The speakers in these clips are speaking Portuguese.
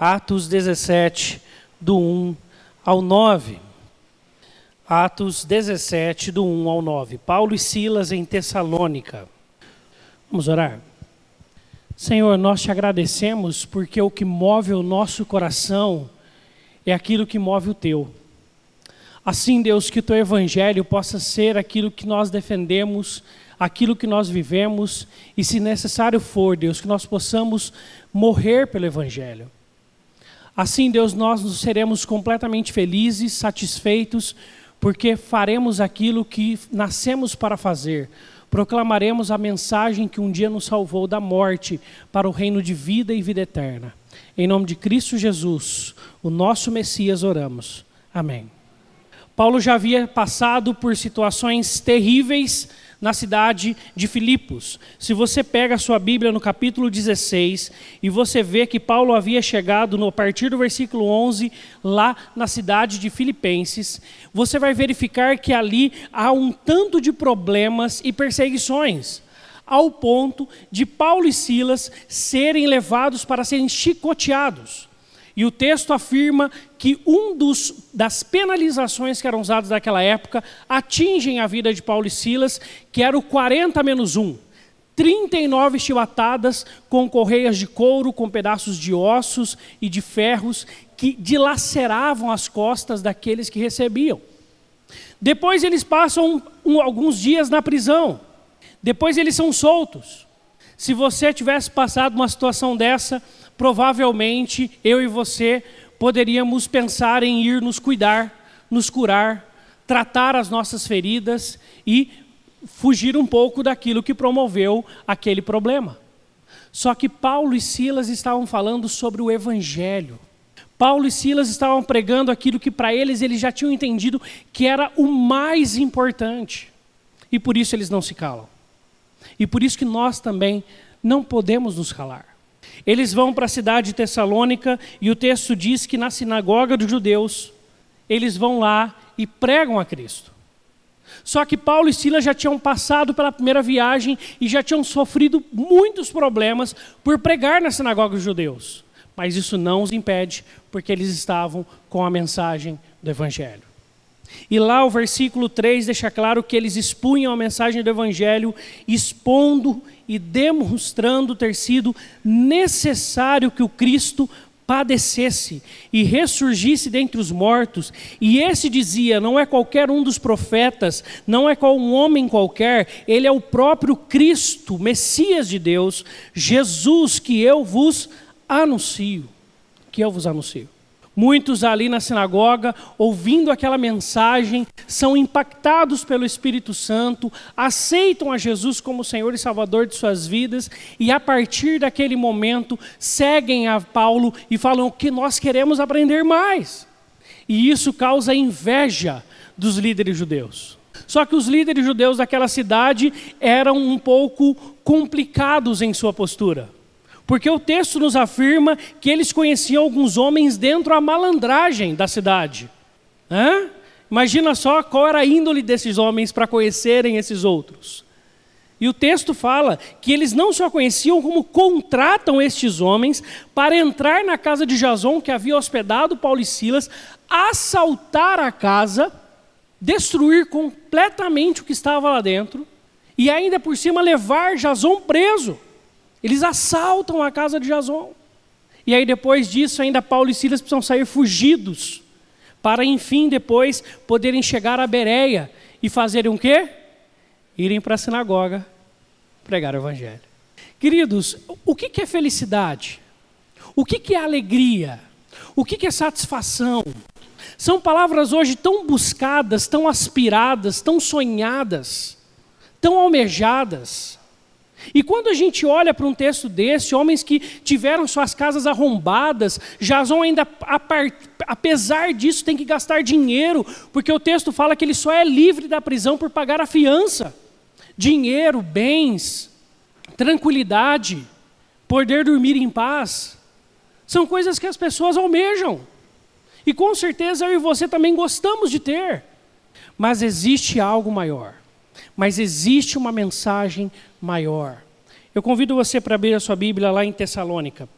Atos 17, do 1 ao 9. Atos 17, do 1 ao 9. Paulo e Silas em Tessalônica. Vamos orar? Senhor, nós te agradecemos porque o que move o nosso coração é aquilo que move o teu. Assim, Deus, que o teu evangelho possa ser aquilo que nós defendemos, aquilo que nós vivemos, e se necessário for, Deus, que nós possamos morrer pelo evangelho. Assim, Deus, nós nos seremos completamente felizes, satisfeitos, porque faremos aquilo que nascemos para fazer. Proclamaremos a mensagem que um dia nos salvou da morte para o reino de vida e vida eterna. Em nome de Cristo Jesus, o nosso Messias, oramos. Amém. Paulo já havia passado por situações terríveis na cidade de Filipos. Se você pega a sua Bíblia no capítulo 16 e você vê que Paulo havia chegado no a partir do versículo 11 lá na cidade de Filipenses, você vai verificar que ali há um tanto de problemas e perseguições ao ponto de Paulo e Silas serem levados para serem chicoteados. E o texto afirma que um dos das penalizações que eram usadas naquela época atingem a vida de Paulo e Silas, que era o 40 menos 1. 39 chibatadas com correias de couro, com pedaços de ossos e de ferros que dilaceravam as costas daqueles que recebiam. Depois eles passam um, alguns dias na prisão. Depois eles são soltos. Se você tivesse passado uma situação dessa, provavelmente eu e você poderíamos pensar em ir nos cuidar, nos curar, tratar as nossas feridas e fugir um pouco daquilo que promoveu aquele problema. Só que Paulo e Silas estavam falando sobre o Evangelho. Paulo e Silas estavam pregando aquilo que para eles eles já tinham entendido que era o mais importante. E por isso eles não se calam. E por isso que nós também não podemos nos calar. Eles vão para a cidade de Tessalônica e o texto diz que na sinagoga dos judeus, eles vão lá e pregam a Cristo. Só que Paulo e Silas já tinham passado pela primeira viagem e já tinham sofrido muitos problemas por pregar na sinagoga dos judeus. Mas isso não os impede, porque eles estavam com a mensagem do Evangelho. E lá o versículo 3 deixa claro que eles expunham a mensagem do Evangelho, expondo e demonstrando ter sido necessário que o Cristo padecesse e ressurgisse dentre os mortos. E esse dizia: não é qualquer um dos profetas, não é um homem qualquer, ele é o próprio Cristo, Messias de Deus, Jesus que eu vos anuncio. Que eu vos anuncio. Muitos ali na sinagoga, ouvindo aquela mensagem, são impactados pelo Espírito Santo, aceitam a Jesus como Senhor e Salvador de suas vidas e, a partir daquele momento, seguem a Paulo e falam que nós queremos aprender mais. E isso causa inveja dos líderes judeus. Só que os líderes judeus daquela cidade eram um pouco complicados em sua postura. Porque o texto nos afirma que eles conheciam alguns homens dentro da malandragem da cidade. Hã? Imagina só qual era a índole desses homens para conhecerem esses outros. E o texto fala que eles não só conheciam, como contratam estes homens para entrar na casa de Jason, que havia hospedado Paulo e Silas, assaltar a casa, destruir completamente o que estava lá dentro, e ainda por cima levar Jason preso. Eles assaltam a casa de Jason. E aí depois disso, ainda Paulo e Silas precisam sair fugidos, para enfim depois poderem chegar a Bereia e fazerem o quê? Irem para a sinagoga pregar o evangelho. Queridos, o que é felicidade? O que é alegria? O que é satisfação? São palavras hoje tão buscadas, tão aspiradas, tão sonhadas, tão almejadas. E quando a gente olha para um texto desse, homens que tiveram suas casas arrombadas, Jason ainda, apesar disso, tem que gastar dinheiro, porque o texto fala que ele só é livre da prisão por pagar a fiança. Dinheiro, bens, tranquilidade, poder dormir em paz, são coisas que as pessoas almejam. E com certeza eu e você também gostamos de ter. Mas existe algo maior. Mas existe uma mensagem maior. Eu convido você para abrir a sua Bíblia lá em Tessalônica.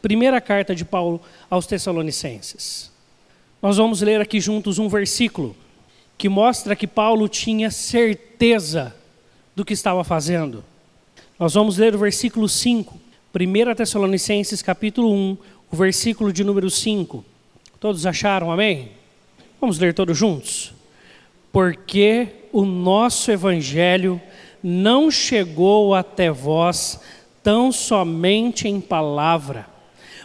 Primeira carta de Paulo aos Tessalonicenses. Nós vamos ler aqui juntos um versículo que mostra que Paulo tinha certeza do que estava fazendo. Nós vamos ler o versículo 5, 1 Tessalonicenses capítulo 1, o versículo de número 5. Todos acharam, amém? Vamos ler todos juntos? Porque o nosso evangelho não chegou até vós tão somente em palavra,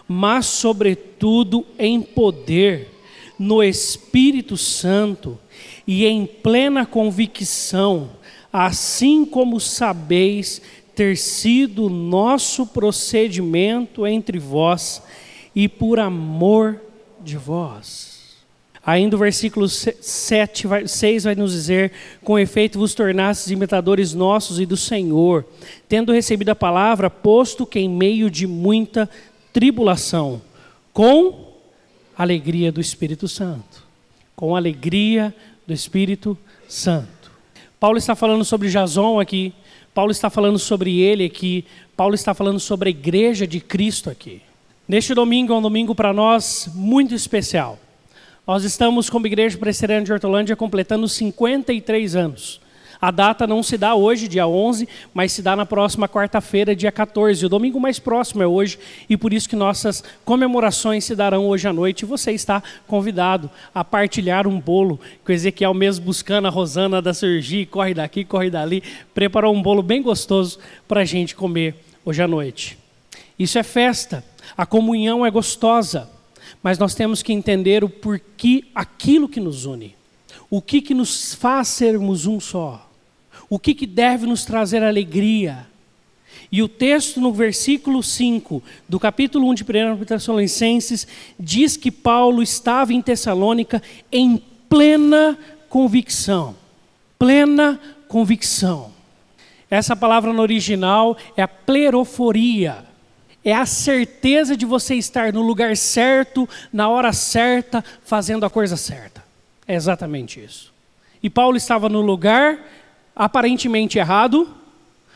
mas sobretudo em poder, no Espírito Santo e em plena convicção, assim como sabeis ter sido nosso procedimento entre vós e por amor de vós. Ainda o versículo 7, 6 vai nos dizer: Com efeito vos tornastes imitadores nossos e do Senhor, tendo recebido a palavra, posto que em meio de muita tribulação, com alegria do Espírito Santo. Com alegria do Espírito Santo. Paulo está falando sobre Jason aqui, Paulo está falando sobre ele aqui, Paulo está falando sobre a igreja de Cristo aqui. Neste domingo é um domingo para nós muito especial. Nós estamos, como Igreja Presbiteriana de Hortolândia, completando 53 anos. A data não se dá hoje, dia 11, mas se dá na próxima quarta-feira, dia 14. O domingo mais próximo é hoje e por isso que nossas comemorações se darão hoje à noite. Você está convidado a partilhar um bolo que o Ezequiel mesmo buscando a Rosana da Sergi, corre daqui, corre dali, preparou um bolo bem gostoso para a gente comer hoje à noite. Isso é festa, a comunhão é gostosa mas nós temos que entender o porquê, aquilo que nos une, o que, que nos faz sermos um só, o que, que deve nos trazer alegria. E o texto no versículo 5 do capítulo 1 de 1 Tessalonicenses diz que Paulo estava em Tessalônica em plena convicção. Plena convicção. Essa palavra no original é a pleroforia é a certeza de você estar no lugar certo, na hora certa, fazendo a coisa certa. É exatamente isso. E Paulo estava no lugar aparentemente errado,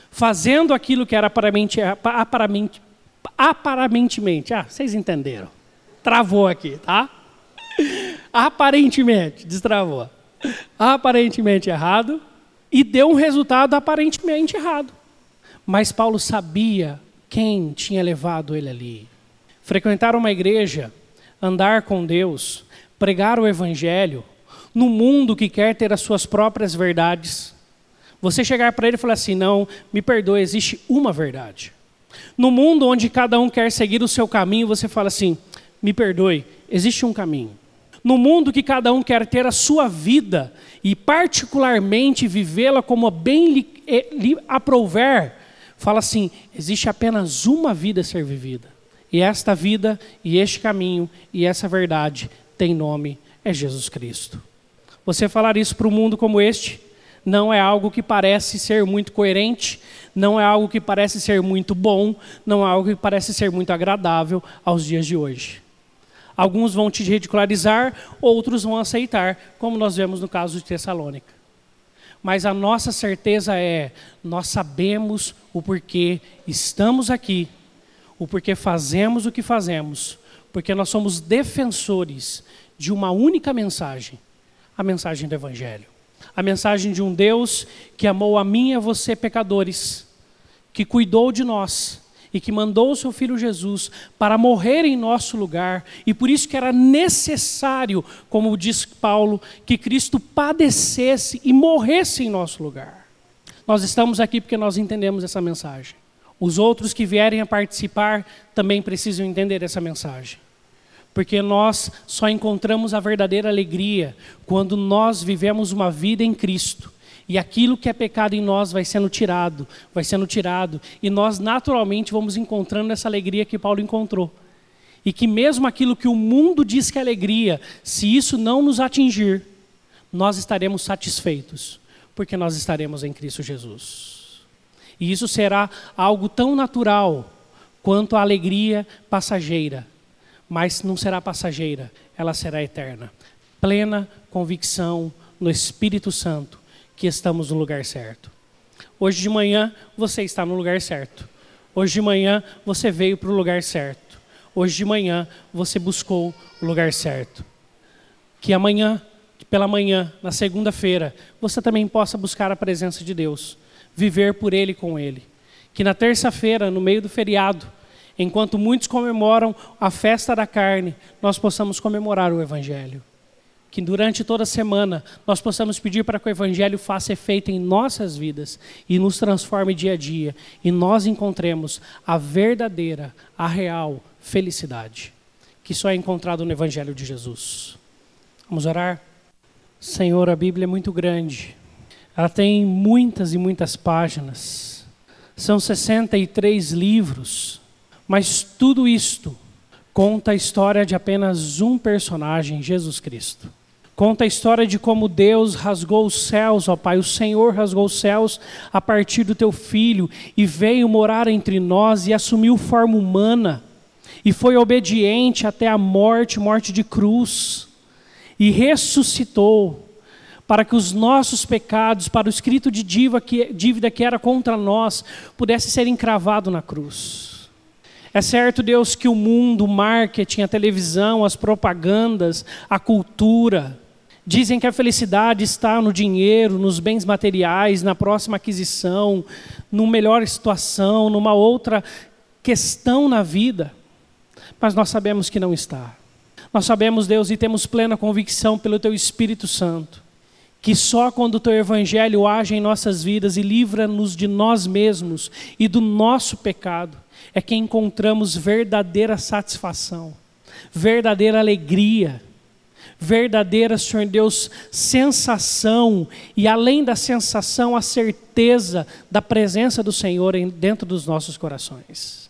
fazendo aquilo que era aparentemente, aparentemente, aparentemente, ah, vocês entenderam. Travou aqui, tá? Aparentemente, destravou. Aparentemente errado e deu um resultado aparentemente errado. Mas Paulo sabia quem tinha levado ele ali. Frequentar uma igreja, andar com Deus, pregar o Evangelho, no mundo que quer ter as suas próprias verdades. Você chegar para ele e falar assim: não, me perdoe, existe uma verdade. No mundo onde cada um quer seguir o seu caminho, você fala assim: me perdoe, existe um caminho. No mundo que cada um quer ter a sua vida e, particularmente, vivê-la como bem lhe, eh, aprouver, fala assim: existe apenas uma vida a ser vivida. E esta vida, e este caminho, e essa verdade tem nome, é Jesus Cristo. Você falar isso para um mundo como este não é algo que parece ser muito coerente, não é algo que parece ser muito bom, não é algo que parece ser muito agradável aos dias de hoje. Alguns vão te ridicularizar, outros vão aceitar, como nós vemos no caso de Tessalônica mas a nossa certeza é: nós sabemos o porquê estamos aqui, o porquê fazemos o que fazemos, porque nós somos defensores de uma única mensagem a mensagem do Evangelho. A mensagem de um Deus que amou a mim e a você, pecadores, que cuidou de nós, e que mandou o seu filho Jesus para morrer em nosso lugar, e por isso que era necessário, como diz Paulo, que Cristo padecesse e morresse em nosso lugar. Nós estamos aqui porque nós entendemos essa mensagem. Os outros que vierem a participar também precisam entender essa mensagem. Porque nós só encontramos a verdadeira alegria quando nós vivemos uma vida em Cristo e aquilo que é pecado em nós vai sendo tirado, vai sendo tirado. E nós naturalmente vamos encontrando essa alegria que Paulo encontrou. E que mesmo aquilo que o mundo diz que é alegria, se isso não nos atingir, nós estaremos satisfeitos, porque nós estaremos em Cristo Jesus. E isso será algo tão natural quanto a alegria passageira, mas não será passageira, ela será eterna. Plena convicção no Espírito Santo que estamos no lugar certo. Hoje de manhã você está no lugar certo. Hoje de manhã você veio para o lugar certo. hoje de manhã você buscou o lugar certo. Que amanhã, pela manhã, na segunda-feira, você também possa buscar a presença de Deus, viver por Ele com Ele. Que na terça-feira, no meio do feriado, enquanto muitos comemoram a festa da carne, nós possamos comemorar o Evangelho que durante toda a semana nós possamos pedir para que o Evangelho faça efeito em nossas vidas e nos transforme dia a dia e nós encontremos a verdadeira, a real felicidade que só é encontrado no Evangelho de Jesus. Vamos orar? Senhor, a Bíblia é muito grande. Ela tem muitas e muitas páginas. São 63 livros. Mas tudo isto conta a história de apenas um personagem, Jesus Cristo. Conta a história de como Deus rasgou os céus, ó Pai, o Senhor rasgou os céus a partir do teu filho e veio morar entre nós e assumiu forma humana. E foi obediente até a morte, morte de cruz, e ressuscitou para que os nossos pecados, para o escrito de dívida que era contra nós, pudesse ser encravado na cruz. É certo, Deus, que o mundo, o marketing, a televisão, as propagandas, a cultura, Dizem que a felicidade está no dinheiro, nos bens materiais, na próxima aquisição, numa melhor situação, numa outra questão na vida. Mas nós sabemos que não está. Nós sabemos, Deus, e temos plena convicção pelo Teu Espírito Santo, que só quando o Teu Evangelho age em nossas vidas e livra-nos de nós mesmos e do nosso pecado, é que encontramos verdadeira satisfação, verdadeira alegria verdadeira, Senhor Deus, sensação e além da sensação, a certeza da presença do Senhor dentro dos nossos corações.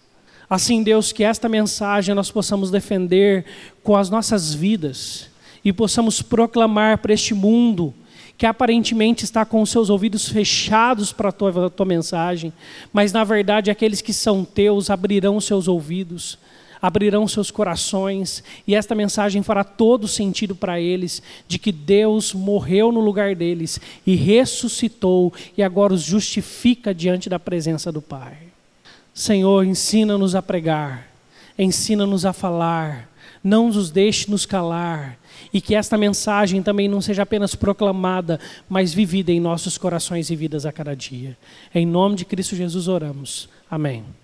Assim, Deus, que esta mensagem nós possamos defender com as nossas vidas e possamos proclamar para este mundo que aparentemente está com os seus ouvidos fechados para a tua, tua mensagem, mas na verdade aqueles que são teus abrirão os seus ouvidos abrirão seus corações e esta mensagem fará todo sentido para eles de que Deus morreu no lugar deles e ressuscitou e agora os justifica diante da presença do Pai. Senhor, ensina-nos a pregar, ensina-nos a falar, não nos deixe nos calar e que esta mensagem também não seja apenas proclamada, mas vivida em nossos corações e vidas a cada dia. Em nome de Cristo Jesus oramos. Amém.